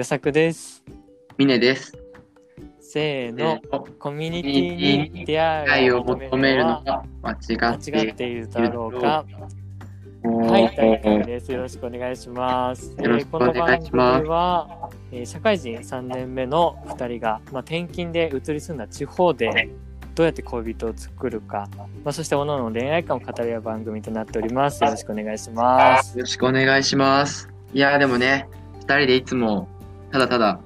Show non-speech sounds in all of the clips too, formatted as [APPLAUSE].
よさくです。ミネです。せーの、コミュニティに出会愛をいを求求めるのめるのはは間違間って違っているだろうか？ははい、大会です。よろしくお願いします。よろしくお願いしますえーこの番組は、えー社会人3年目の2人が、まあ、転勤で移り住んだ地方でどうやって恋人を作るか、まあ、そして各々の恋愛観を語り合う番組となっております。よろしくお願いします。よろしくお願いします。いやーでもね、二人でいつもただただ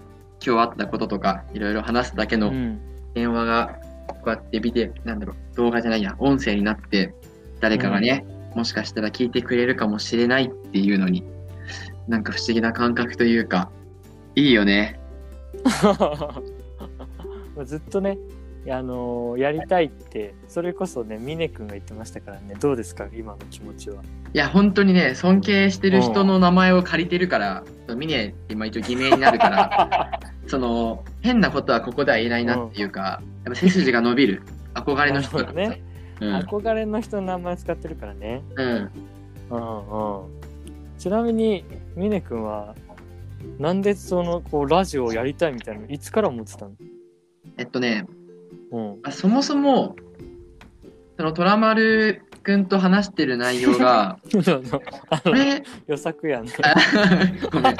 今日あったこととかいろいろ話すだけのうん、電話がこうやってビデオ、なんだろう、動画じゃないや、音声になって誰かがね、もしかしたら聞いてくれるかもしれないっていうのに、なんか不思議な感覚というか、いいよね。[LAUGHS] ずっとね、あのーやりたいってそれこそね峰君が言ってましたからねどうですか？今の気持ちは。いや、本当にね、尊敬してる人の名前を借りてるから、ミネって今一応偽名になるから、[LAUGHS] その、変なことはここでは言えないなっていうか、やっぱ背筋が伸びる。憧れの人だねうん。憧れの人の名前使ってるからね。うん。うんうん。ちなみに峰君はなんでそのこうラジオをやりたいみたいなのいつから思ってたの？えっとね、うん。あそもそも、そのトラマルくんと話してる内容が、[LAUGHS] これ、予作やんね。あ [LAUGHS] ごめん。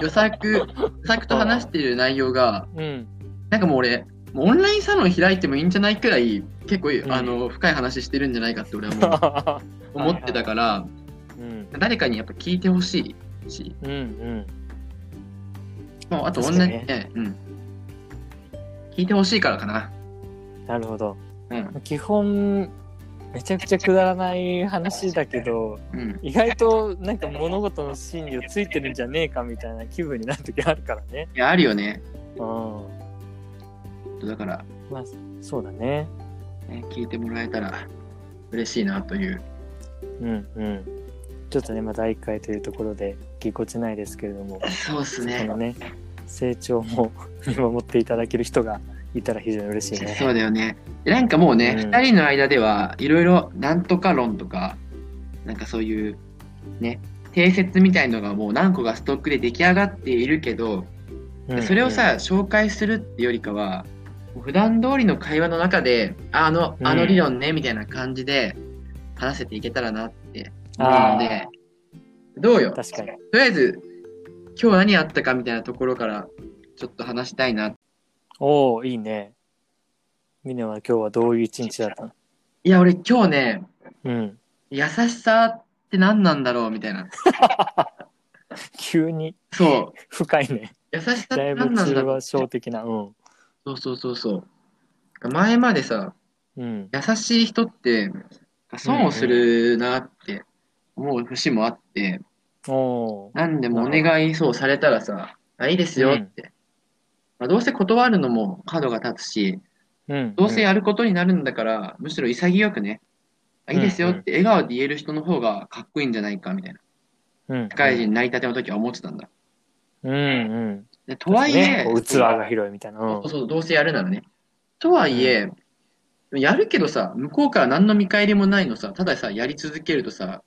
予作、予作と話してる内容が、うん。なんかもう俺、オンラインサロン開いてもいいんじゃないくらい、結構、んあの深い話してるんじゃないかって俺はもう [LAUGHS] 思ってたから、うん誰かにやっぱ聞いてほしいし、うんうん。もうあと同じ、確かにねねうん。聞いてほしいからかな。なるほど。うん。基本めちゃくちゃくだらない話だけどうん。意外となんか物事の真理をついてるんじゃねえかみたいな気分になる時あるからね。いや、あるよね。うん。だから、まあそうだね。ね、聞いてもらえたら嬉しいなという。うんうん。ちょっとねまあ第1回というところでぎこちないですけれども、そうっす。ね成長も見守っていただける人がいたら非常に嬉しいね。そうだよね。でなんかもうね、うん二、人の間ではいろいろなんとか論とか、なんかそういうね、定説みたいのがもう何個かストックで出来上がっているけど、うんそれをさ、紹介するってよりかは、普段通りの会話の中で、ああの、うんあの理論ね、みたいな感じで話せていけたらなって思うので、どうよ？確かに。とりあえず、今日何あったかみたいなところから、ちょっと話したいな。おおいいね。ミネは今日はどういう一日だったの？いや、俺今日ね、うん。優しさって何なんだろうみたいな。[LAUGHS] 急にそう。深いね。優しさってだいぶ何なんだろう的な。うん。そうそうそうそう。前までさ、うん。優しい人って、損をするなって思う節もあって、おお。なんでもお願いそうされたらさ、あ、いいですよって。まあ、どうせ断るのも角が立つし、うん。どうせやることになるんだから、むしろ潔くね、あいいですよって笑顔で言える人の方がかっこいいんじゃないかみたいな。うん。社会人になりたての時は思ってたんだ。うんうん。でとはいえ、ね、器が広いみたいな。うんそうそう、どうせやるならね。とはいえ、やるけどさ、向こうから何の見返りもないのさ、たださ、やり続けるとさ、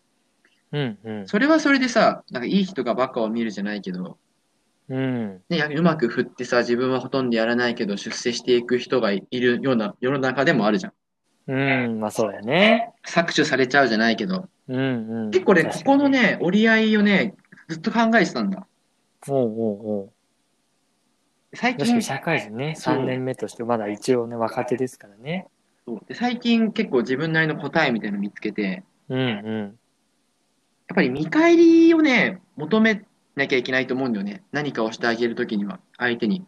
うんうん。それはそれでさ、なんかいい人がバカを見るじゃないけど、うん。ね、やうまく振ってさ、自分はほとんどやらないけど、出世していく人がいるような世の中でもあるじゃん。うん。まあそうだよね。搾取されちゃうじゃないけど、うんうん。結構ね、こ。このね、折り合いをね、ずっと考えてたんだ。おうおうおう。最近社会人ね、そう3年目としてまだ一応ね、若手ですからね。そうで最近結構自分なりの答えみたいなの見つけて、うんうん。やっぱり見返りをね、求めなきゃいけないと思うんだよね。何かをしてあげるときには、相手に。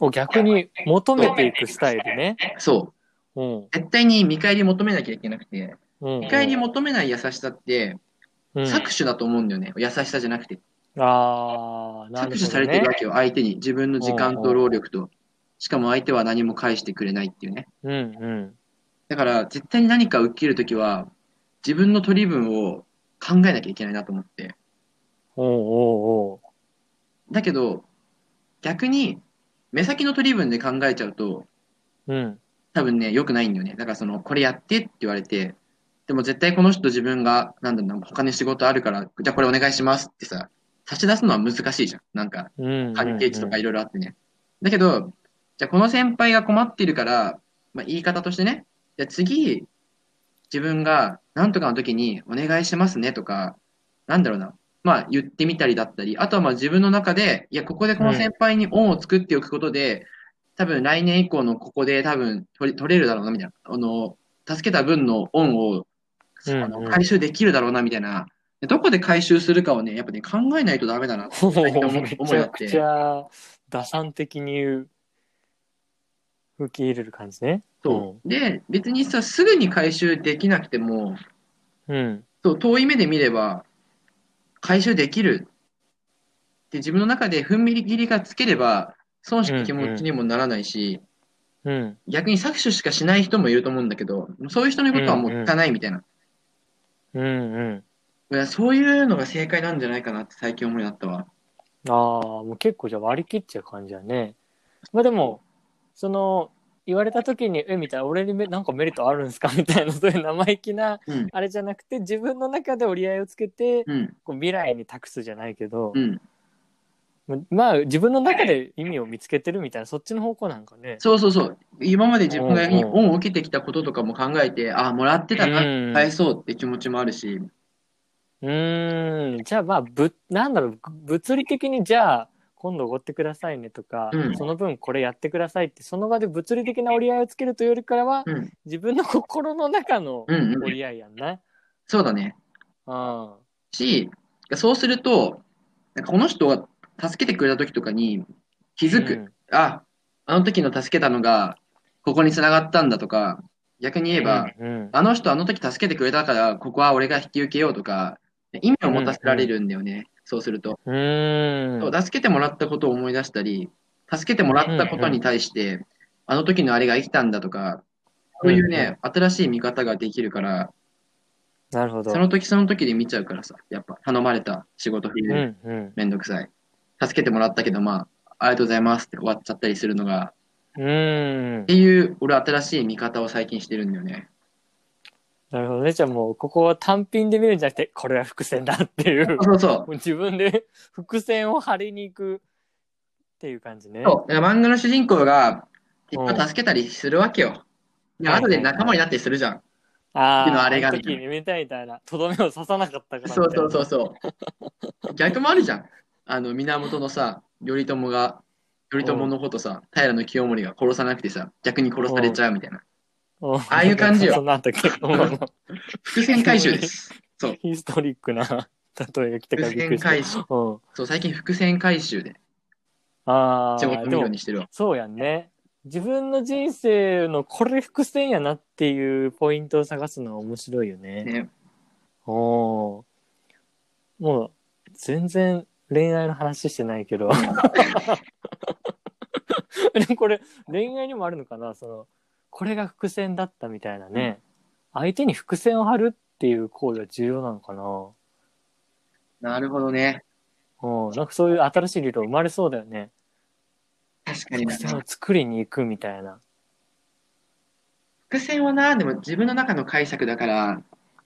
お、逆に求めていくスタイルね。そう。うん。絶対に見返り求めなきゃいけなくて、うん。見返り求めない優しさって、うん、搾取だと思うんだよね。優しさじゃなくて。ああ、なるほど、ね。搾取されてるわけよ、相手に。自分の時間と労力と。しかも相手は何も返してくれないっていうね。うんうん。だから、絶対に何かを受けるときは、自分の取り分を考えなきゃいけないなと思って。おうおうおだけど、逆に、目先の取り分で考えちゃうと、う。うん。多分ね、良くないんだよね。だからその、これやってって言われて、でも絶対この人自分が、なんだろうな、他に仕事あるから、じゃあこれお願いしますってさ、差し出すのは難しいじゃん。なんか、うん。関係値とかいろいろあってね。だけど、じゃあこの先輩が困っているから、まあ、言い方としてね、じゃあ次、自分が何とかの時にお願いしますねとか、なんだろうな、まあ言ってみたりだったり、あとはまあ自分の中で、いや、ここでこの先輩に恩を作っておくことで、多分来年以降のここで多分取り取れるだろうな、みたいな。あの、助けた分の恩をあの回収できるだろうな、みたいな。でどこで回収するかをね、やっぱね、考えないとダメだなって思め [LAUGHS] 思いやってちゃくちゃ打算的に言う受け入れる感じね。そう。で、別にさ、すぐに回収できなくても、うん。うん。そう、遠い目で見れば、回収できるって自分の中で踏ん切りがつければ、損した気持ちにもならないし、うん。逆に搾取しかしない人もいると思うんだけど、そういう人のことはもう聞かないみたいな。うんうん。いやそういうのが正解なんじゃないかなって最近思いになったわ。ああ、もう結構じゃあ割り切っちゃう感じだね。まあでも、その、言われた時に、え、みたいな、俺にめなんかメリットあるんですか？みたいな、そういう生意気な、うん。あれじゃなくて、自分の中で折り合いをつけて、うん。こう未来に託すじゃないけど、うん。ままあ自分の中で意味を見つけてるみたいな、そっちの方向なんかね。そうそうそう。今まで自分がうんうん恩を受けてきたこととかも考えて、ああ、もらってたな、うん返そうって気持ちもあるし、うーん、じゃあまあ、ぶ、なんだろう、物理的にじゃあ、今度おごってくださいねとか、うんその分これやってくださいって、その場で物理的な折り合いをつけるというよりからは、うん。自分の心の中のうんうん。折り合いやんな。そうだね。あし、そうすると、なんかこの人が助けてくれた時とかに気づく。あ、あの時の助けたのが、ここに繋がったんだとか、逆に言えば、うんうんあの人あの時助けてくれたから、ここは俺が引き受けようとか、意味を持たせられるんだよね。そうすると。助けてもらったことを思い出したり、助けてもらったことに対して、あの時のあれが生きたんだとか、そういうね、新しい見方ができるから、なるほど。その時その時で見ちゃうからさ、やっぱ頼まれた仕事風うでんうん。めんどくさい。助けてもらったけど、まあ、ありがとうございますって終わっちゃったりするのが、うーんって。いう、俺新しい見方を最近してるんだよね。なるほどね。じゃあもう、ここは単品で見るんじゃなくて、これは伏線だっていう。そうそうもう自分で [LAUGHS] 伏線を張りに行くっていう感じね。そう。だから漫画の主人公が、きっうんと助けたりするわけよ。で、はいはい後で仲間になったりするじゃん。ああ、のあれがあの時に見たいみたいな、とどめを刺さなかったからみたいな。そうそうそうそう。[LAUGHS] 逆もあるじゃん。あの、源のさ、頼朝が、頼朝のことさ、平清盛が殺さなくてさ、逆に殺されちゃうみたいな。うん。ああいう感じよそんなあったっけうん伏線回収です。そう。ヒストリックな例えが来たか伏らびっくりした。線回収。うん。そう、最近伏線回収でああ、仕事見るでもようにしてるわ。そうやんね。自分の人生のこれ伏線やなっていうポイントを探すのは面白いよね。ね。おーもう全然恋愛の話してないけど。[LAUGHS] でもこれ恋愛にもあるのかな？その、これが伏線だったみたいなね。相手に伏線を張るっていう行為は重要なのかななるほどね。うん。なんかそういう新しい理論生まれそうだよね。確かにな伏。線を作りに行くみたいな。伏線はな、でも自分の中の解釈だから、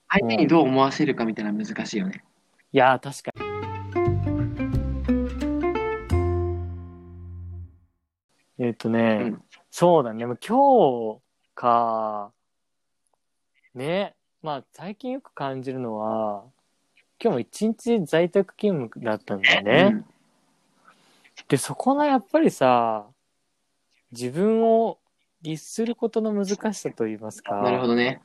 相手にどう思わせるかみたいな難しいよね。いやー、確かに。えっ、とね、うんそうだね、もう今日か、ね、まあ最近よく感じるのは、今日も一日在宅勤務だったんだよね。で、そこのやっぱりさ、自分を律することの難しさといいますか。うんなるほどね。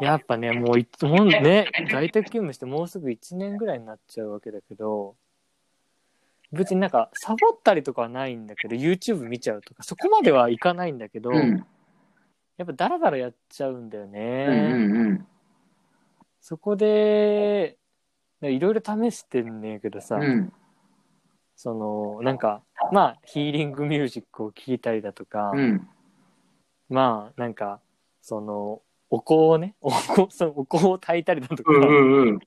やっぱね、もうい、もうね、在宅勤務してもうすぐ1年ぐらいになっちゃうわけだけど、別になんか、サボったりとかはないんだけど、YouTube 見ちゃうとか、そこまではいかないんだけど、うん。やっぱダラダラやっちゃうんだよね。うんうんうん。そこで、いろいろ試してんねんけどさ、うん。その、なんか、まあ、ヒーリングミュージックを聴いたりだとか、うん。まあ、なんか、その、お香をね、[LAUGHS] お香、そのお香を炊いたりだとか、うんうん。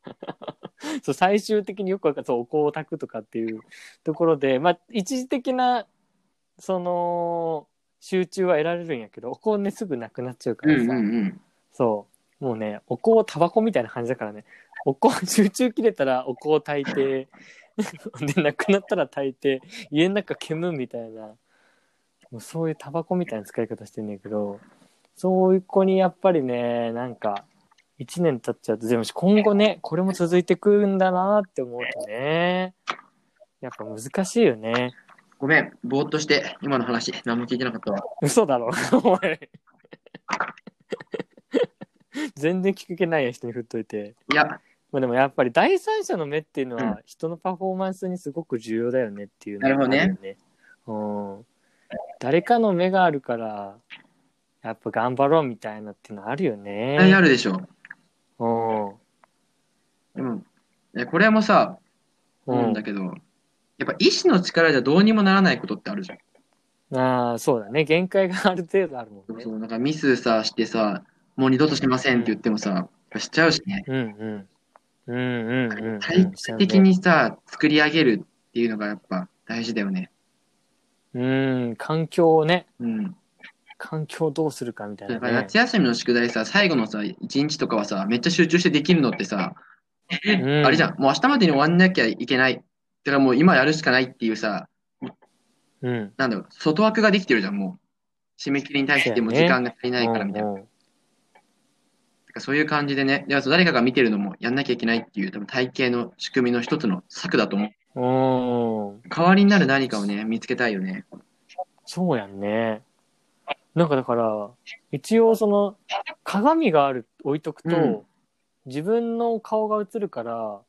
[LAUGHS] そう最終的によくわかる。そうお香を炊くとかっていうところで、まあ、一時的なその集中は得られるんやけどお香ねすぐなくなっちゃうかうんらさ、うんうん。そう。もうねお香タバコみたいな感じだからね。お香、集中切れたらお香を炊いて、[LAUGHS] で、なくなったら炊いて、家の中煙むみたいな、もうそういうタバコみたいな使い方してんねんけど、そういう子にやっぱりね、なんか、一年経っちゃうと、でも今後ね、これも続いてくるんだなって思うとね、やっぱ難しいよね。ごめん、ぼーっとして、今の話、何も聞いてなかったわ。嘘だろ、おい。全然聞く気ないや人に振っといて。いや、まあでもやっぱり第三者の目っていうのうんは人のパフォーマンスにすごく重要だよねっていうのがあるよね。うん。誰かの目があるから、やっぱ頑張ろうみたいなっていうのあるよね。あるでしょ。うん。でも、えこれもさ、思うんだけど、やっぱ意志の力じゃどうにもならないことってあるじゃん。ああ、そうだね。限界がある程度あるもんねそ。う、なんかミスさ、してさ、もう二度としませんって言ってもさ、やっぱしちゃうしね。うんうん。うんうんうんうん。体系的にさ、作り上げるっていうのがやっぱ大事だよね。うん、環境をね、うん。環境をどうするかみたいだなね。夏休みの宿題さ、最後のさ、一日とかはさ、めっちゃ集中してできるのってさ、うんあれじゃん、もう明日までに終わんなきゃいけない。だからもう今やるしかないっていうさ、うん。なんだろう、外枠ができてるじゃん、もう。締め切りに対しても時間が足りないからみたいな。うんうんだからそういう感じでね、で誰かが見てるのもやんなきゃいけないっていう、多分体系の仕組みの一つの策だと思う。うん。代わりになる何かをね、見つけたいよね。そうやんね。なんかだから、一応その、鏡がある、置いとくと、うん自分の顔が映るから、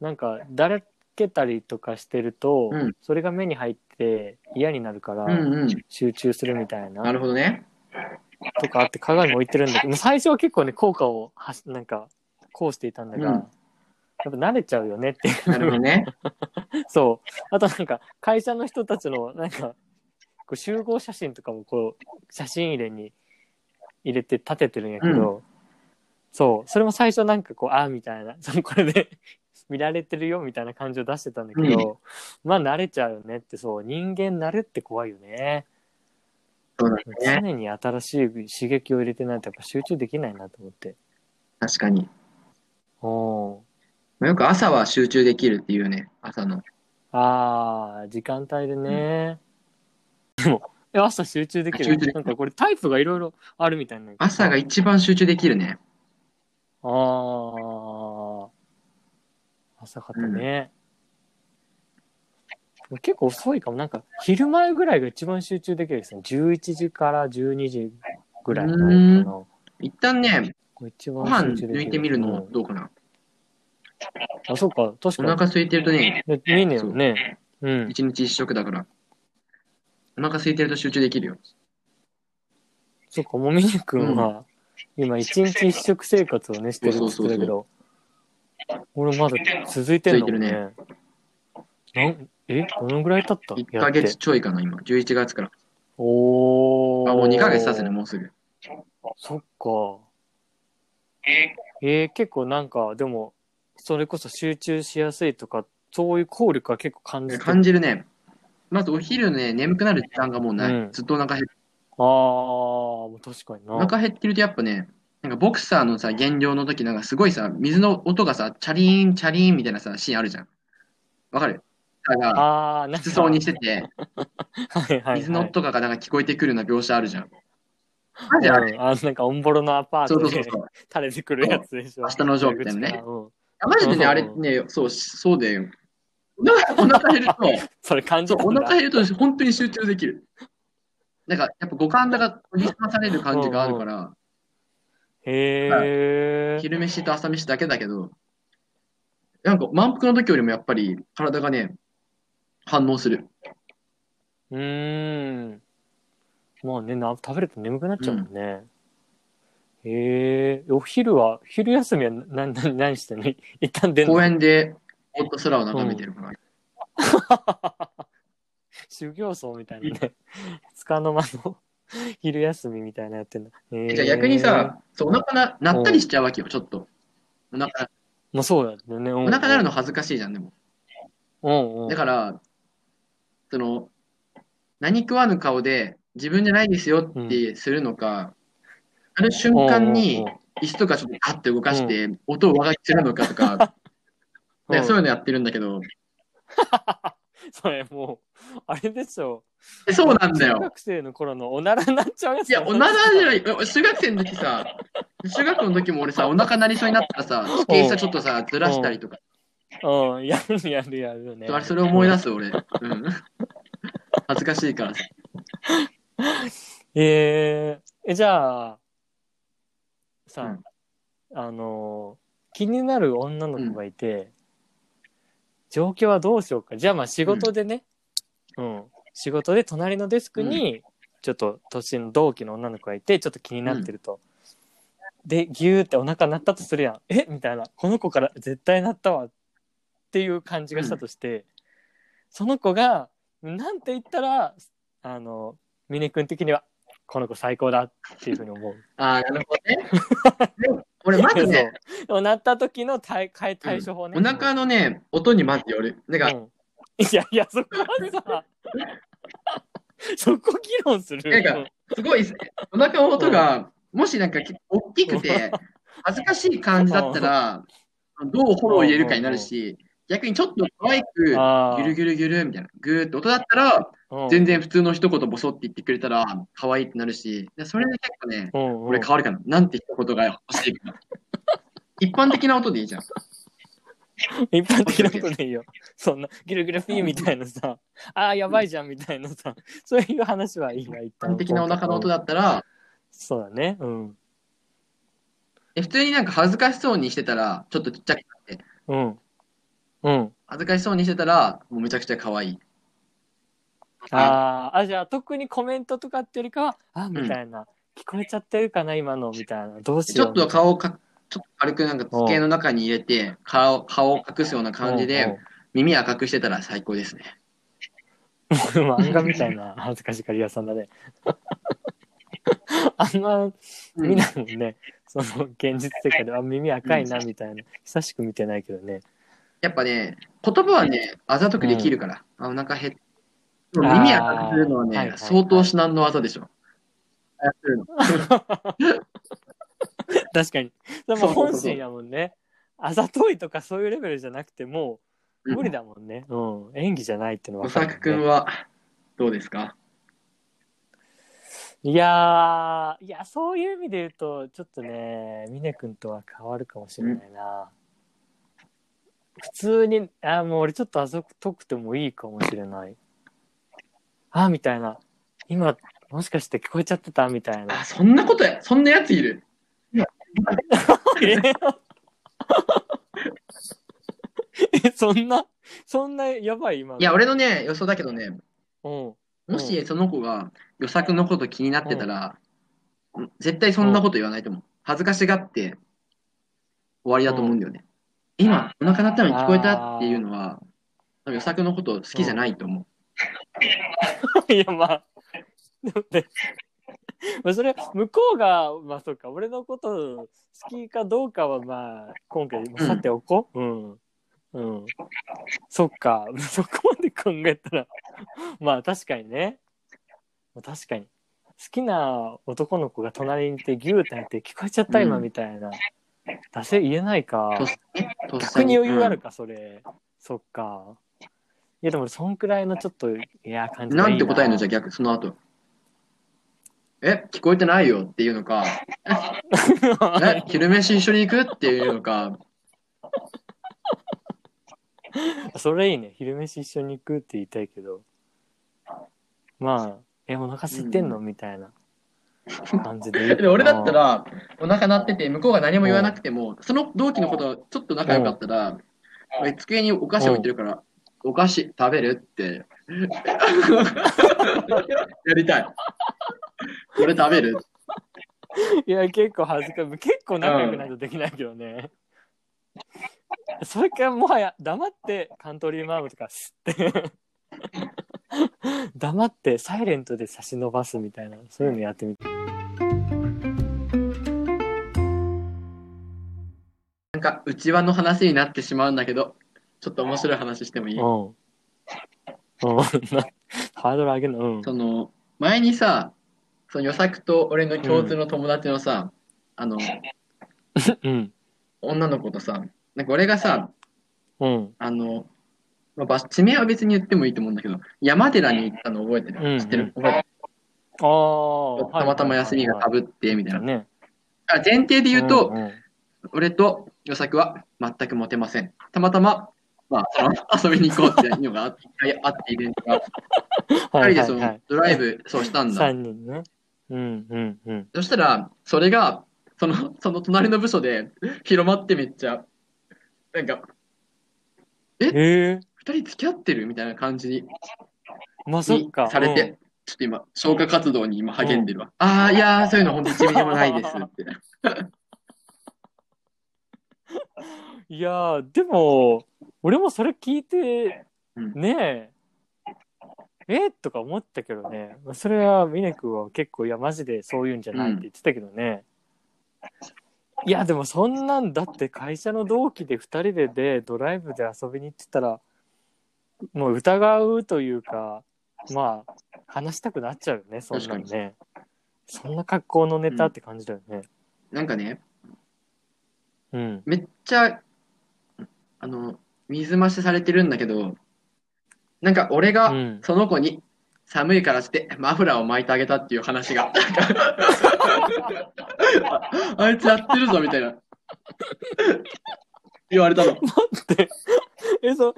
なんか、だらけたりとかしてると、うんそれが目に入って嫌になるから、うんうん。集中するみたいなな、るほどね。とかあって鏡置いてるんだけど、[LAUGHS] 最初は結構ね、効果をはし、なんか、こうしていたんだが、うんやっぱ慣れちゃうよねっていう。なるほどね。[LAUGHS] そう。あとなんか、会社の人たちの、なんか、こう集合写真とかもこう、写真入れに入れて立ててるんやけど、そう。それも最初なんかこう、ああ、みたいな、[LAUGHS] そのこれで見られてるよみたいな感じを出してたんだけど、まあ慣れちゃうよねって、そう。人間慣れって怖いよね。そうだね。常に新しい刺激を入れてないとやっぱ集中できないなと思って。確かに。うん。よく朝は集中できるっていうよね。朝の。ああ、時間帯でね。朝集中できる？集中できるなんかこれタイプがいろいろあるみたいな。朝が一番集中できるね。ああ。朝方ね。結構遅いかも。なんか、昼前ぐらいが一番集中できるですね。11時から12時ぐらいの間かな。一旦ね、これ一ご飯番集中できる。抜いてみるのうんどうかな。あ、そうか。確かに。お腹空いてるとね、で見えねえよね。うん。一日一食だから。お腹空いてると集中できるよ。そっか、もみねくんは、今一日一食生活をね、してるって言ってたけど、俺まだ続いてんの？もね。なんえ？どのぐらい経った？1やってヶ月ちょいかな、今。11月から。おー。あ、もう2ヶ月経つね、もうすぐ。そっか。えー、結構なんか、でも、それこそ集中しやすいとか、そういう効力は結構感じてる。感じるね。まずお昼ね、眠くなる時間がもうない。うんずっとお腹減ってあー、もう確かにな。お腹減ってるとやっぱね、なんかボクサーのさ、減量の時なんかすごいさ、水の音がさ、チャリーン、チャリーンみたいなさ、シーンあるじゃん。わかる？だから、あー、なそうにしてて、[LAUGHS] はいはい、はい。水の音がなんか聞こえてくるような描写あるじゃん。うん、マジあれあなんか、オンボロのアパートでそうそうそうそう。[LAUGHS] 垂れてくるやつでしょ。明日のジョーみたいなねうん。マジでね、うんあれね、そう、そうだよ。お腹減ると、それ感じ、お腹減ると本当に集中できる。なんか、やっぱ五感だが研ぎ澄まされる感じがあるから、へー。昼飯と朝飯だけだけど、なんか満腹の時よりもやっぱり体がね、反応する。うーん。まあね、な食べると眠くなっちゃうもんね。へえ、お昼は、昼休みは何、何、何してんの一旦出んの公園でぼーっと空を眺めてるから。[LAUGHS] 修行僧みたいなね。つかの間の昼休みみたいなやってんだ。へーじゃあ逆にさ、そうお腹な、なったりしちゃうわけよ、ちょっと。お腹、まあそうね。おお腹なるの恥ずかしいじゃん、でも。うんうん。だから、その、何食わぬ顔で自分じゃないですよってするのか、ある瞬間に椅子とかちょっとガッて動かして、音を上書きするのかとか、[LAUGHS] でそういうのやってるんだけど、[LAUGHS] それもう、あれでしょ。えそうなんだ中よ。学生の頃のおならになっちゃうやつ。いや、おならじゃない。中学生の時さ、中学校の時も俺さ、お腹鳴りそうになったらさ、机下ちょっとさ、ずらしたりとか、うん、やるやるやるね。あれそれ思い出す俺。うん。恥ずかしいからさ。えー、え、じゃあ、さ、うんあのー気になる女の子がいて、状況はどうしようか。じゃあまあ仕事でね、うん、仕事で隣のデスクに、ちょっと年の同期の女の子がいて、ちょっと気になってると。で、ギューってお腹鳴ったとするやん。え？みたいな。この子から絶対鳴ったわ。っていう感じがしたとして、その子が、なんて言ったら、あの、峰君的には、この子最高だっていうふうに思う。[LAUGHS] ああ、なるほどね。[LAUGHS] 俺、まずね、そう。でも鳴った時の対対対処法ね。お腹のね、音にまずよる。なんか、うんいやいや、そこはさ、[LAUGHS] そこ議論する。なんかすごい、お腹の音が、もしなんか大きくて、恥ずかしい感じだったら、どうフォロー入れるかになるし、逆にちょっと可愛く、あーギュルギュルギュルみたいな、グーって音だったら、うん全然普通の一言ボソって言ってくれたら、可愛いってなるし、でそれで結構ね、うんうん俺変わるかな。なんて一言が欲しいかな。[LAUGHS] 一般的な音でいいじゃん。一般的なことでいいよ。そんな、ギルギルピーみたいなさ、ああ、やばいじゃんみたいなさ、そういう話はいいが、一一般的なお腹の音だ。だったら、そうだね。うん。え普通になんか恥ずかしそうにしてたら、ちょっとちっちゃくなって、うん。うん。恥ずかしそうにしてたら、もうめちゃくちゃ可愛い。あーあ、じゃあ特にコメントとかっていうよりかは、あ、みたいな、聞こえちゃってるかな、今の、みたいな。どうしちょっよう。と顔をか、ちょっと軽くなんか机の中に入れて、顔、顔を隠すような感じうんで、耳赤くしてたら最高ですね。う [LAUGHS] ん漫画みたいな恥ずかしがり屋さんだね。[LAUGHS] あんまうん見ないもんね。その現実世界では耳赤いなみたいな。久しく見てないけどね。やっぱね、言葉はね、あざとくできるから。あ、お腹減っあー耳赤くするのはね、はいはいはい相当至難の技でしょ。[LAUGHS] 確かに。でもそうそうそう本心やもんね。あざといとかそういうレベルじゃなくてもう無理だもんね。うん。演技じゃないっていうのはおさくくんはどうですか？いやー、いや、そういう意味で言うと、ちょっとね、峰君とは変わるかもしれないな。普通に、あーもう俺ちょっとあざとくてもいいかもしれない。あーみたいな。今、もしかして聞こえちゃってた？みたいなあ、。そんなことや、そんなやついる？[LAUGHS] え、そんな、そんなやばい？今の。いや、俺のね、予想だけどね、うん。もしその子が予作のこと気になってたら、絶対そんなこと言わないと思う。恥ずかしがって終わりだと思うんだよね。今、お腹鳴ったのに聞こえたっていうのは、予作のこと好きじゃないと思う。[LAUGHS] いや、まあ、でもね、まあそれ、向こうが、まあそうか、俺のこと好きかどうかはまあ、今回、まあさておこう。うん。うん。そっか、[LAUGHS] そこまで考えたら、まあ確かにね。まあ確かに。好きな男の子が隣にいてギューってなって聞こえちゃった今うんみたいな。出せ、言えないか。逆に余裕あるうか、それ。そっか。いや、でもそんくらいのちょっと、いや、感じん。なんて答えるの？じゃ逆、その後。え、聞こえてないよっていうのか、[LAUGHS] え、昼飯一緒に行くっていうのか、それいいね。昼飯一緒に行くって言いたいけど。まあ、え、お腹空いてんの、みたいな感じで。で俺だったら、お腹鳴ってて、向こうが何も言わなくても、その同期のことちょっと仲良かったら、俺机にお菓子置いてるから、お菓子食べるって、[LAUGHS] やりたい。これ食べるいや、結構恥ずかしい。結構仲良くないとできないけどね。それかもはや黙ってカントリーマームとか吸って [LAUGHS] 黙ってサイレントで差し伸ばすみたいなそういうのやってみて。なんか、内輪の話になってしまうんだけど、ちょっと面白い話してもいい？うん。うん。な [LAUGHS] ハードル上げるの。うん。その、前にさ、その予作と俺の共通の友達のさ、あの、うん。女の子とさ、なんか俺がさ、うん。あの、まあ、場所地名は別に言ってもいいと思うんだけど、山寺に行ったの覚えてる、うん知ってる？うん覚えてる？ああ。たまたま休みがかぶって、みたいな。ね。あ前提で言うと、んん俺と与作は全くモテません。たまたま、まあ、その遊びに行こうっていうのがあって、あってイベントが、[LAUGHS] はい二人でそのはいはい。ドライブ、そうしたんだ。三人ね。うんうんうん。そしたら、それが、その、その隣の部署で広まってめっちゃ、なんか、え？え二人付き合ってるみたいな感じにまあそっか。されて、ちょっと今、消火活動に今励んでるわ。ああ、いやー、そういうの本当1ミリもないですって。う [LAUGHS] んいやー、でも、俺もそれ聞いて、うんねえ、えとか思ったけどね。それは、峰君は結構、いや、マジでそういうんじゃないって言ってたけどね。いや、でもそんなんだって会社の同期で2人ででドライブで遊びに行ってたら、もう疑うというか、まあ、話したくなっちゃうよね、そんなのね。そんな格好のネタって感じだよね。なんかね、うん。めっちゃ、あの、水増しされてるんだけど、なんか俺がうんその子に寒いからってマフラーを巻いてあげたっていう話が、あ [LAUGHS] あいつやってるぞみたいな。言われたの。[LAUGHS] 待って、え、そ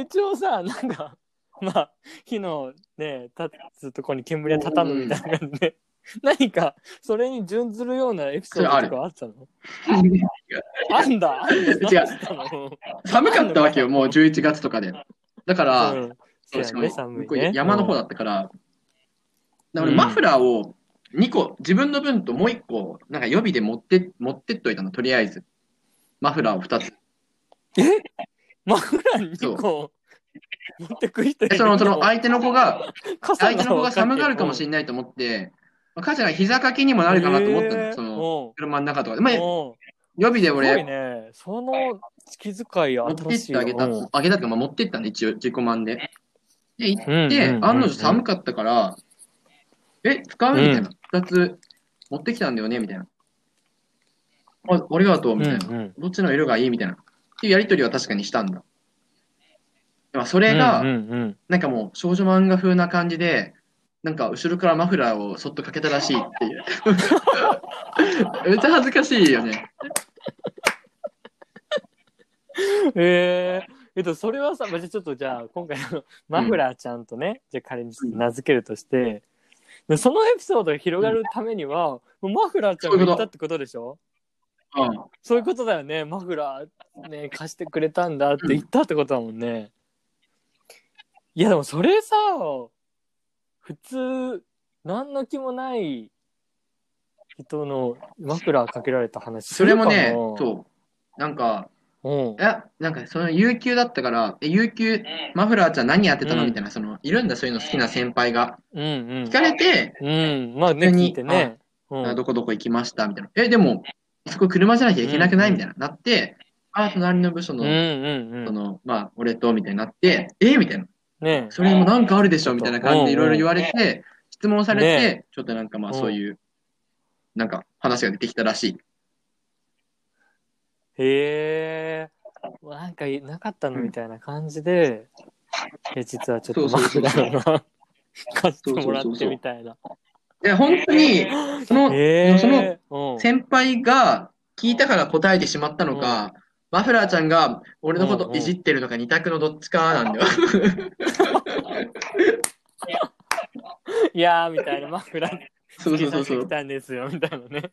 一応さ、なんか、まあ、火のね、立つとこに煙が立たぬみたいな感じで、何か、それに準ずるようなエピソードとかあったの？あんだ、あんだ、違う寒かったわけよ、もう11月とかで。だから。山の方だったから、だからマフラーを2個、自分の分ともう1個、なんか予備で持って、持ってっといたの、とりあえず。マフラーを2つ。え？マフラー2個持ってく人いで、るその、その相手の子が、傘相手の子が寒がるかもしれれないと思って、まあ母ちゃんが膝掛けにもなるかなと思ったの、その、の、車の中とかで。まあ、うん予備ですごい俺、ね。その気遣い持ってってあげた、うんあげたって持ってったんで、一応、自己満で。で、行っうんて、うんうん案の定寒かったから、え、使うみたいな。二つ持ってきたんだよねみたいな。あ、ありがとう、みたいな。うんうんどっちの色がいいみたいな。っていうやりとりは確かにしたんだ。それが、うんうんなんかもう少女漫画風な感じで、なんか後ろからマフラーをそっとかけたらしいっていう。めっちゃ恥ずかしいよね。うんえー、えっと、それはさ、まあじちょっとじゃあ、今回のマフラーちゃんとね、じゃあ仮に名付けるとして、でそのエピソードが広がるためには、もうマフラーちゃんが言ったってことでしょ？うん。そういうことだよね。マフラーね、貸してくれたんだって言ったってことだもんね。いや、でもそれさ、普通、何の気もない人のマフラーかけられた話すそれもね、そう。なんか、う。うんい。や、なんかその有給だったから、え、有給、マフラーちゃん何やってたの？うんみたいな、その、いるんだ、そういうの好きな先輩が。うんうん聞。かれて、うん。まあね、普通に聞いてね。うんあどこどこ行きました、みたいな。え、でも、そこ車じゃなきゃいけなくない？うんみたいな。なって、あ、隣の部署の。その、まあ、俺と、みたいになって、え？みたいな。ねそれもなんかあるでしょみたいな感じでいろいろ言われうて、質問されねて、ちょっとなんかまあうんそういう、なんか話が出てきたらしい。へえ。なんかなかったのみたいな感じで、え実はちょっとマフラーが貸してもらってみたいな。で、本当に、その。そのうん先輩が聞いたから答えてしまったのか、マフラーちゃんが俺のこといじってるのか二択のどっちかなんだよ。いやーみたいなマフラーそうそうそうそう。たんですよみたいなね。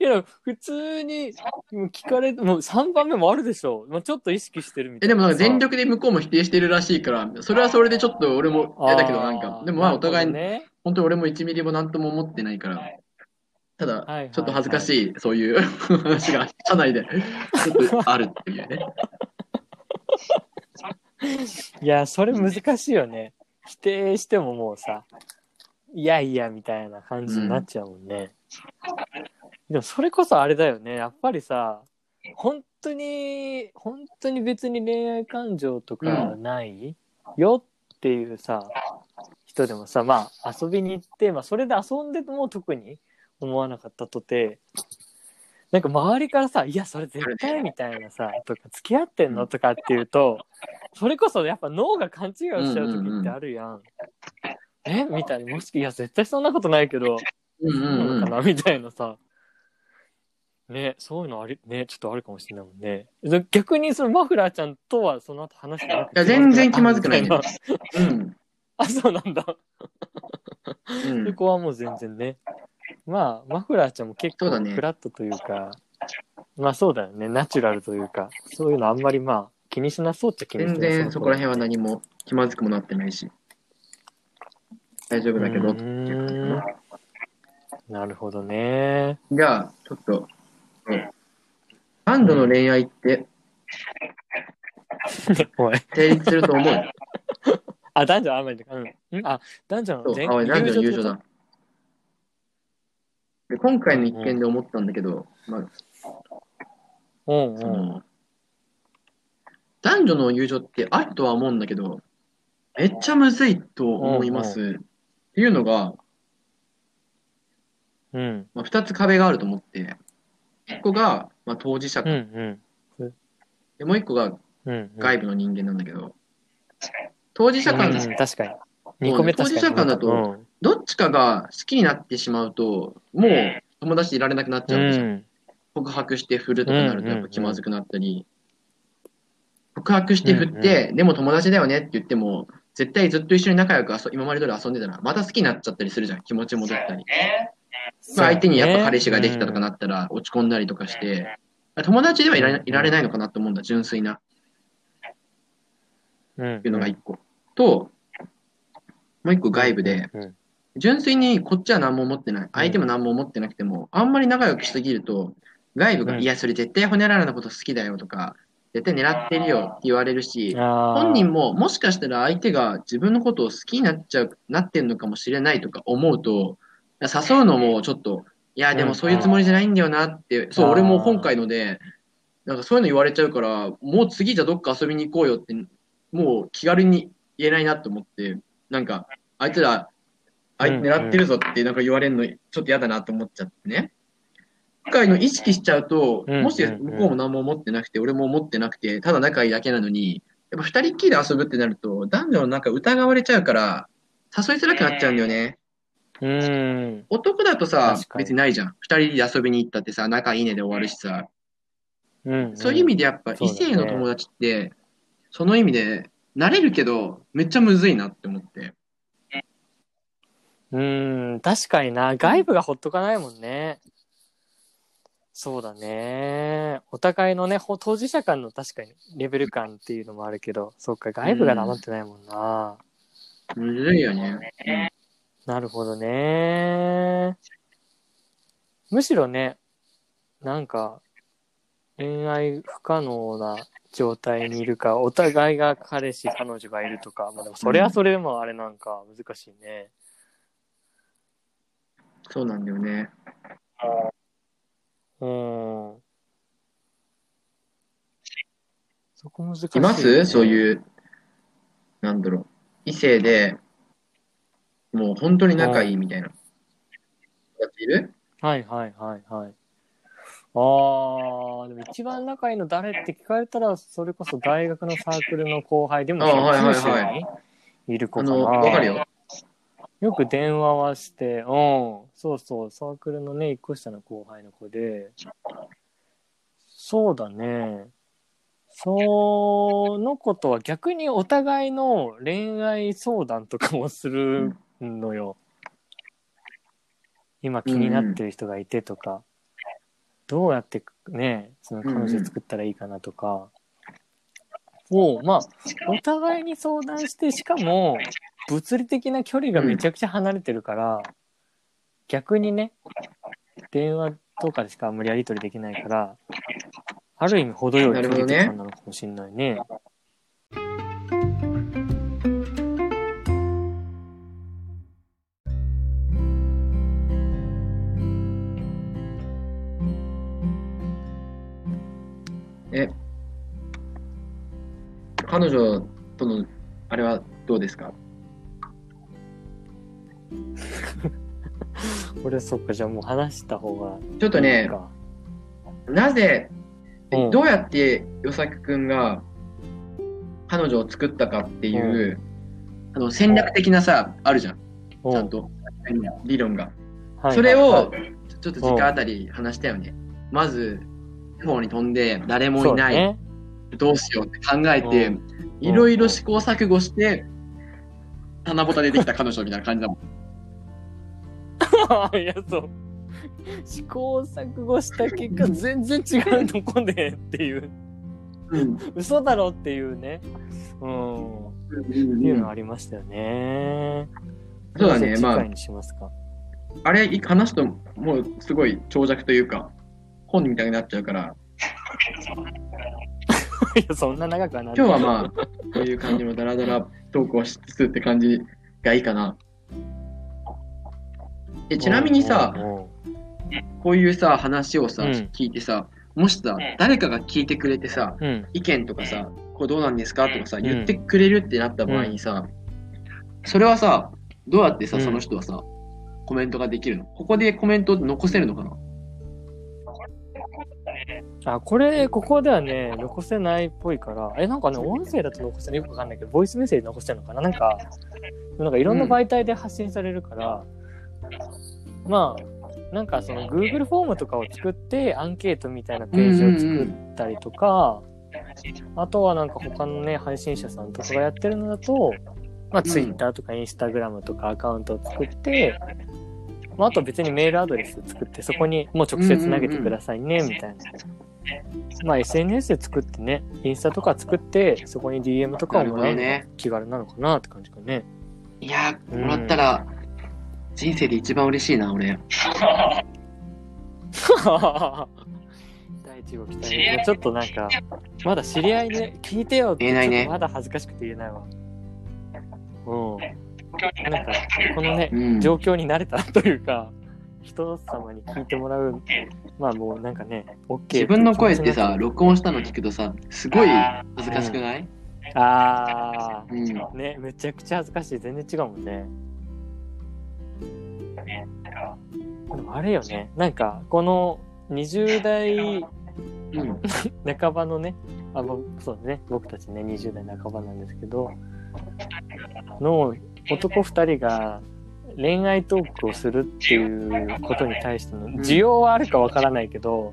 いや普通にもう聞かれもう3番目もあるでしょう。まあ、ちょっと意識してるみたえ、いな。でもなんか全力で向こうも否定してるらしいから、それはそれでちょっと俺も嫌だけどなんか、でもまあお互い、ね。本当に俺も1ミリもなんとも思ってないから、ただ、はいはいはいちょっと恥ずかしい、そういう [LAUGHS] 話が社内でちょっとあるっていうね。[LAUGHS] いや、それ難しいよね。否定してももうさ、いやいやみたいな感じになっちゃうもんね。でもそれこそあれだよね。やっぱりさ、本当に、本当に別に恋愛感情とかない、よっていうさ、人でもさ、まあ遊びに行って、まあそれで遊んでも特に思わなかったとてなんか周りからさ「いやそれ絶対」みたいなさとか「付き合ってんの?」とかっていうとそれこそやっぱ脳が勘違いをしちゃう時ってあるやん。え？みたいな。もしいや絶対そんなことないけどうんそううんうんなのかな？みたいなさ。ね、そういうのあり、ね、ちょっとあるかもしれないもんね。で逆にそのマフラーちゃんとはその後話してなくて。いや全然気まずくないね。あみたいなうん [LAUGHS] あ、そうなんだ。うん。そこはもう全然ね。まあ、マフラーちゃんも結構フラットというか、まあそうだよね、ナチュラルというか、そういうのあんまりまあ気にしなそうっちゃ気にしな全そう然そこら辺は何も気まずくもなってないし。大丈夫だけど。うーん。なるほどね。じゃあちょっとうん。男女の恋愛って。[LAUGHS] 成立すると思う？あ、男女あんまり、うん。ん？あ、男女のそうあ俺男女の友情だで今回の一件で思ったんだけど、まあ、うんうん。その男女の友情ってあるとは思うんだけど、めっちゃむずいと思います。っていうのが、うん。まあ、2つ壁があると思って、1個が、まあ、当事者うんか、うん。でもう1個が。外部の人間なんだけど、当事者間、うん、確かに。2個目確かに。当事者間だとうんどっちかが好きになってしまうと、もう友達でいられなくなっちゃうんですよ。うん。告白して振るとかなるとやっぱ気まずくなったり、告白して振って、でも友達だよねって言っても、絶対ずっと一緒に仲良く遊今まで通り遊んでたら、また好きになっちゃったりするじゃん。気持ち戻ったり。まあ、相手にやっぱ彼氏ができたとかなったら落ち込んだりとかして、友達ではいられいられないのかなと思うんだ、純粋なっうん。ていうのが一個。と、もう一個外部で、うん。純粋にこっちは何も思ってない。相手も何も思ってなくても、あんまり仲良くしすぎると、外部が、うん。いや、それ絶対ホネララのこと好きだよとか、絶対狙ってるよって言われるし、本人ももしかしたら相手が自分のことを好きになっちゃう、なってんのかもしれないとか思うと、誘うのもちょっと、いや、でもそういうつもりじゃないんだよなって、そう、俺も今回ので、なんかそういうの言われちゃうから、もう次じゃどっか遊びに行こうよって、もう気軽に言えないなと思って、なんか、あいつら、あいつ狙ってるぞってなんか言われるのちょっと嫌だなと思っちゃってね。今回の意識しちゃうと、うんもし向こうも何も思ってなくて、俺も思ってなくて、ただ仲いいだけなのに、やっぱ二人っきりで遊ぶってなると、男女の仲疑われちゃうから、誘いづらくなっちゃうんだよね。うん。男だとさ別にないじゃん。二人で遊びに行ったってさ、仲いいねで終わるしさ。うん。そういう意味でやっぱ異性の友達って、その意味で、慣れるけど、めっちゃむずいなって思って。うん、確かにな。外部がほっとかないもんね。そうだね。お互いのね、ほ当事者間の確かにレベル感っていうのもあるけど、そっか、外部が黙ってないもんな。むずいよね。なるほどね。むしろね、なんか、恋愛不可能な状態にいるか、お互いが彼氏、彼女がいるとか、まあでもそれはそれでもあれなんか難しいね。そうなんだよね。うん。そこ難しい、います？そうう。いう、なんだろう。異性で、もう本当に仲いいみたいな。友達いる？はいはいはいはい。ああ、でも一番仲いいの誰って聞かれたら、それこそ大学のサークルの後輩でも、あはいはいはいいる子かな。あの、わかるよ。よく電話はして、うん、そうそう、サークルのね、一個下の後輩の子で、そうだね。その子とは逆にお互いの恋愛相談とかもするのよ。今気になってる人がいてとか、どうやってね、その彼女作ったらいいかなとか、を、まあ、お互いに相談して、しかも、物理的な距離がめちゃくちゃ離れてるから、逆にね、電話とかでしかあんまりやり取りできないから、ある意味程よい距離感なのかもしれないね。え、彼女との、あれはどうですか？[LAUGHS] これそっか、じゃあもう話した方がちょっとね。なぜ、うんどうやって与作くんが彼女を作ったかっていう、あの戦略的なさ、あるじゃん。うんちゃんと。理論が。はいそれをはいはちょっと時間あたり話したよね。まず、地方に飛んで誰もいない、ね。どうしようって考えて、うんいろいろ試行錯誤して、七夕でできた彼女みたいな感じだもん。[LAUGHS] いや、そう。試行錯誤した結果、[LAUGHS] 全然違うとこでっていう、うん。嘘だろっていうね。うん。っていうのはありましたよね。そうだねまあにしますか。あれ、話すと、もうすごい長尺というか、本みたいになっちゃうから、[LAUGHS] [LAUGHS] いや、そんな長くはない。今日はまあ、こういう感じのダラダラトークをしつつって感じがいいかな。えちなみにさ、こういうさ、話をさ、うん。聞いてさ、もしさ、誰かが聞いてくれてさ、うん。意見とかさ、これどうなんですかとかさ、ん。言ってくれるってなった場合にさ、それはさ、どうやってさ、うん。その人はさ、コメントができるの？ここでコメント残せるのかな？あ、これ、ここではね、残せないっぽいから、え、なんかね、音声だと残せない？よくわかんないけど、ボイスメッセージ残してるのかな？なんか、なんかいろんな媒体で発信されるから、まあ、なんかその Google フォームとかを作って、アンケートみたいなページを作ったりとか、あとはなんか他のね、配信者さんとかがやってるのだと、まあ、Twitter とか Instagram とかアカウントを作って、まあ、あと別にメールアドレス作って、そこにもう直接投げてくださいね、みたいな。まあ SNS で作ってね、インスタとか作って、そこに DM とかもらえるのがほどね。気軽なのかなって感じかね。いやもらったら、人生で一番嬉しいな、俺。第一号来たね。ちょっとなんか、まだ知り合いで聞いてよって言えないねまだ恥ずかしくて言えないわ。うん。なんか、このね、うん。状況に慣れたというか、人様に聞いてもらう、まあもうなんかね、OK 自分の声ってさ、あ録音したの聞くとさ、すごい恥ずかしくない？あうん。ー、ね、めちゃくちゃ恥ずかしい。全然違うもんね。でもあれよね、なんか、この20代うん。[LAUGHS] 半ばのね、あぼそうね、僕たちね、20代半ばなんですけど、の男2人が恋愛トークをするっていうことに対しての需要はあるかわからないけど、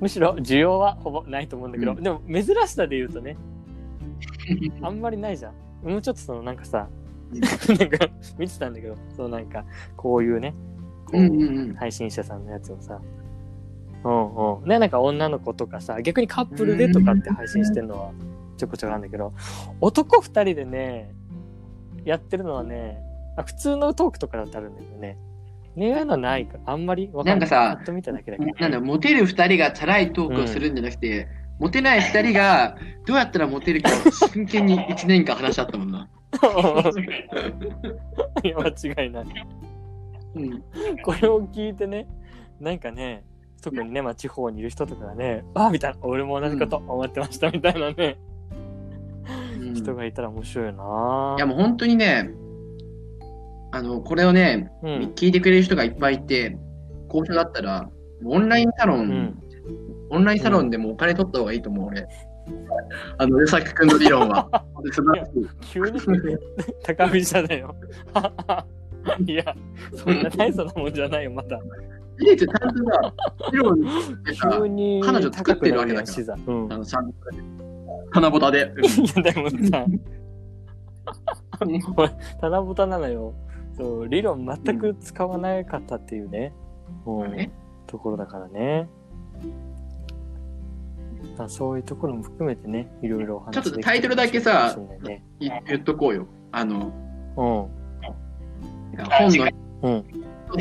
むしろ需要はほぼないと思うんだけど、うんでも珍しさで言うとね、[LAUGHS] あんまりないじゃん。もうちょっとそのなんかさ、なんか見てたんだけど、そのなんかこういうね、こう。配信者さんのやつをさ。うんうん。ね、なんか女の子とかさ、逆にカップルでとかって配信してるのはちょこちょこあるんだけど、男二人でね、やってるのはね、あ普通のトークとかだってあるんだけどね、恋愛のはないから、あんまりわかんない。なんかさと見ただけだけど。なんだ、モテる二人がチャラいトークをするんじゃなくて、モテない二人がどうやったらモテるかを真剣に [LAUGHS] 一年間話し合ったもんな。[LAUGHS] いや、間違いない。うん。これを聞いてね、なんかね、特にね、まあ、地方にいる人とかがね、あみたいな、俺も同じこと思ってましたみたいなね、うん人がいたら面白いよないやもう本当にね、あの、これをね、うん。聞いてくれる人がいっぱいいて、好評だったら、オンラインサロン、うん。オンラインサロンでもお金取った方がいいと思う、俺。あの、与作くんの理論は。素晴らしい。急に高飛車だよ。[LAUGHS] いや、そんな大層なもんじゃないよ、まだ。いやちゃんとさ、理論に彼女作ってるわけだからうん。あの、ちゃんと花ぼたで。[LAUGHS] いや、でもさ、[LAUGHS] 棚ぼたなのよ。そう、理論全く使わなかったっていうね。うん。ねところだからね。まあ、そういうところも含めてね、いろいろお話ちょっとタイトルだけさねい言っとこうよ。あの、うん。本の、うん。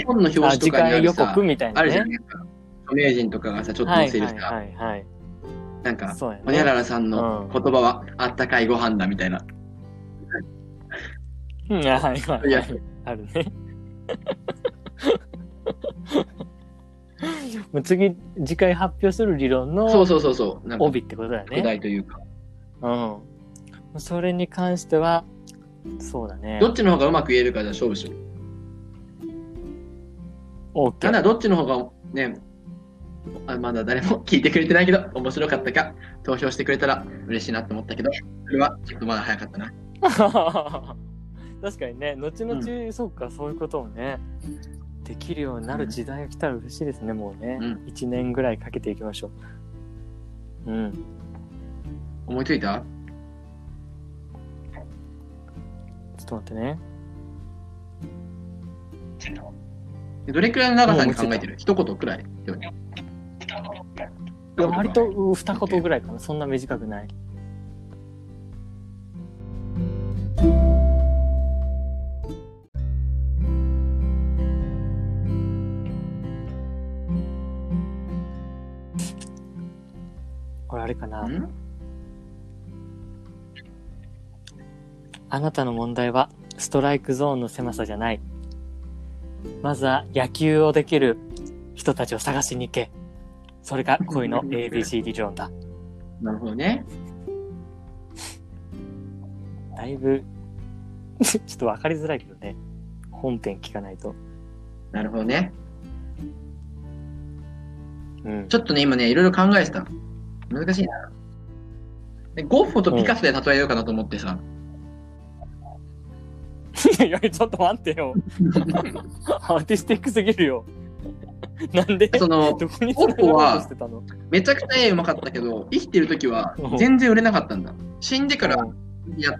本の表あ、紙とかにあるさ、告みたいなね。あるじゃないですか。著名人とかがさ、ちょっと載せるさ、はいはい。なんか、ねほにゃららさんのうん言葉は、あったかいご飯だみたいな。うん、はいはい。あるね。[LAUGHS] もう次、次回発表する理論のそうそうそうそう。なんか、帯ってことだね。代というか。うん。それに関しては、そうだね。どっちの方がうまく言えるかじゃあ勝負しよう。オーケー。なんだ、どっちの方がね、あまだ誰も聞いてくれてないけど、面白かったか、投票してくれたら嬉しいなと思ったけど、それはちょっとまだ早かったな。[LAUGHS] 確かにね、後々、うそうか、そういうことをね、できるようになる時代が来たら嬉しいですね、もうね。うん1年ぐらいかけていきましょう。うん。思いついた？ちょっと待ってね。どれくらいの長さに考えてる？一言くらい割とう二言ぐらいかな。そんな短くない。あれかな。ん？あなたの問題はストライクゾーンの狭さじゃない。まずは野球をできる人たちを探しに行け。それが恋の ABC 理論だ。なるほどね。だいぶ、[LAUGHS] ちょっとわかりづらいけどね。本編聞かないと。なるほどね。うん。ちょっとね、今ね、いろいろ考えてた。難しいな。でゴッホとピカソで例えようかなと思ってさ。[LAUGHS] いや、ちょっと待ってよ。[LAUGHS] アーティスティックすぎるよ。なんで？その、どこにそれようとしてたの？めちゃくちゃ絵うまかったけど、生きてる時はうん全然売れなかったんだ。死んでからうんやっ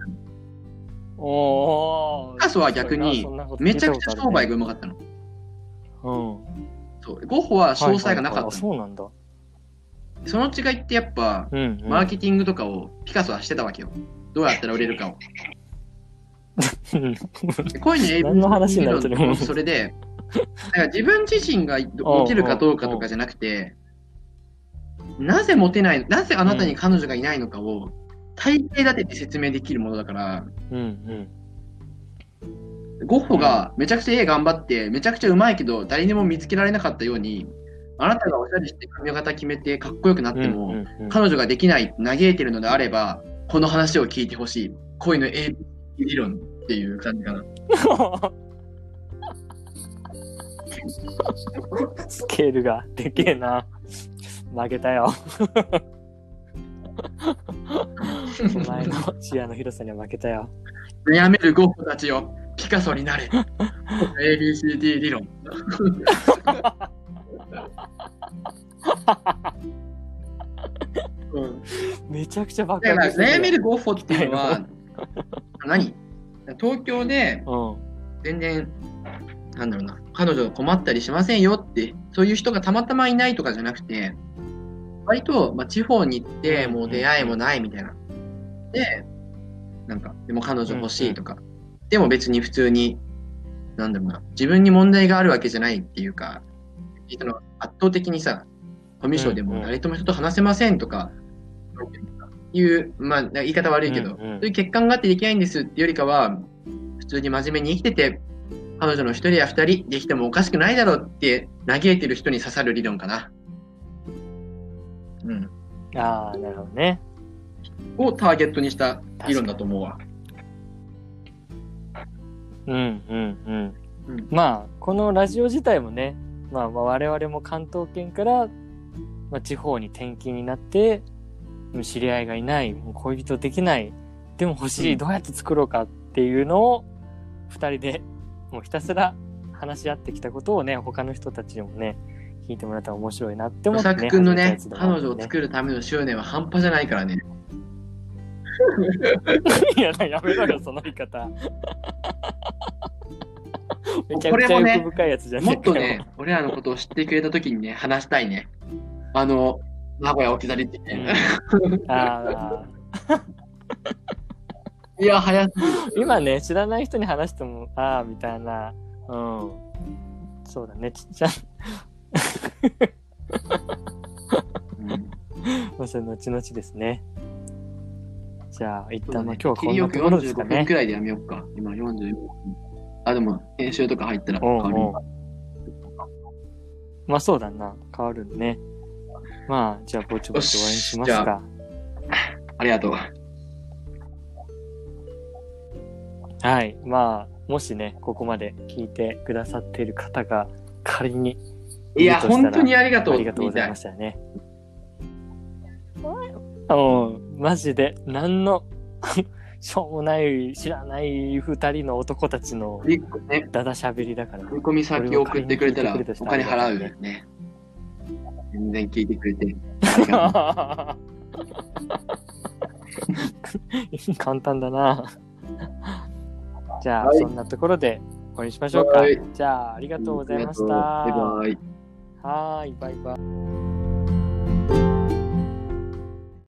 おーピカソは逆にめちゃくちゃ商売がうまかったの。たことあるねそうゴッホはうん。詳細がなかはいはいはいあったの。そうなんだ。その違いってやっぱ、うん、うん。マーケティングとかをピカソはしてたわけよ。どうやったら売れるかを。[LAUGHS] うんで恋の ABC 何の話になってそれで、だから自分自身がモテるかどうかとかじゃなくて、なぜモテない、なぜあなたに彼女がいないのかを体系立てて説明できるものだから、うんうん。ゴッホがめちゃくちゃ絵頑張って、めちゃくちゃうまいけど、誰にも見つけられなかったように、あなたがおしゃれして髪型決めてかっこよくなっても、彼女ができない、嘆いてるのであれば、この話を聞いてほしい。恋の A 理論っていう感じかな。[LAUGHS] スケールがでけえな。負けたよ。[LAUGHS] お前の視野の広さには負けたよ。悩めるゴッホたちよ、ピカソになれ。[LAUGHS] ABCD 理論。うん。めちゃくちゃバだからカ悩めるゴッホっていうのは、[LAUGHS] 何？東京でうん。全然、なんだろうな、彼女困ったりしませんよって、そういう人がたまたまいないとかじゃなくて、割と、まあ、地方に行って、もう出会いもないみたいな。で、なんか、でも彼女欲しいとか、でも別に普通に、なんだろうな、自分に問題があるわけじゃないっていうか、その圧倒的にさ、コミュ障でも誰とも人と話せませんとか、いう、まあ、言い方悪いけど、そういう欠陥があってできないんですってよ。りかは、普通に真面目に生きてて、彼女の一人や二人できてもおかしくないだろうって嘆いてる人に刺さる理論かな。うん。ああ、なるほどね。をターゲットにした理論だと思うわ。うんうんうん。うんまあ、このラジオ自体もね、まあ、まあ我々も関東圏から、まあ、地方に転勤になって、知り合いがいない、恋人できない、でも欲しい、うんどうやって作ろうかっていうのを、二人でもうひたすら話し合ってきたことをね、他の人たちにもね、聞いてもらったら面白いなって思小って、ね。作くんのね始めたやつ、でもあ彼女を作るための執念は半端じゃないからね。[LAUGHS] いや、やめろよ、その言い方。めちゃくちゃこれもね欲深いやつじゃねも。っとね、俺らのことを知ってくれた時にね、話したいね。あの、名古屋置き去りってね。[LAUGHS] あいや、早すぎる。ー今ね、知らない人に話しても、ああ、みたいな。うん。そうだね、ちっちゃい。うん [LAUGHS] まあ、それ後々ですね。じゃあ、一旦、ね今日はこんなところです45かね分く。らいでやめようか。今44分。あ、でも、編集とか入ったらうん変わるうん。まあ、そうだな。変わるね。まあ、じゃあ、ぼちぼち終わりにしますか。ありがとう。はい。まあ、もしね、ここまで聞いてくださっている方が仮に。いや、本当にありがとう。ありがとうございまみしたね。うん、マジで、何の、しょうもない、知らない二人の男たちのだだしゃべりだから。振り込み先送ってくれたらお金払うよね。全然聞いてくれて。[LAUGHS] 簡単だな。じゃあ、はいそんなところで終わりにしましょうかはい。じゃあ、ありがとうございました。バイバイ。はーい、バイバイ。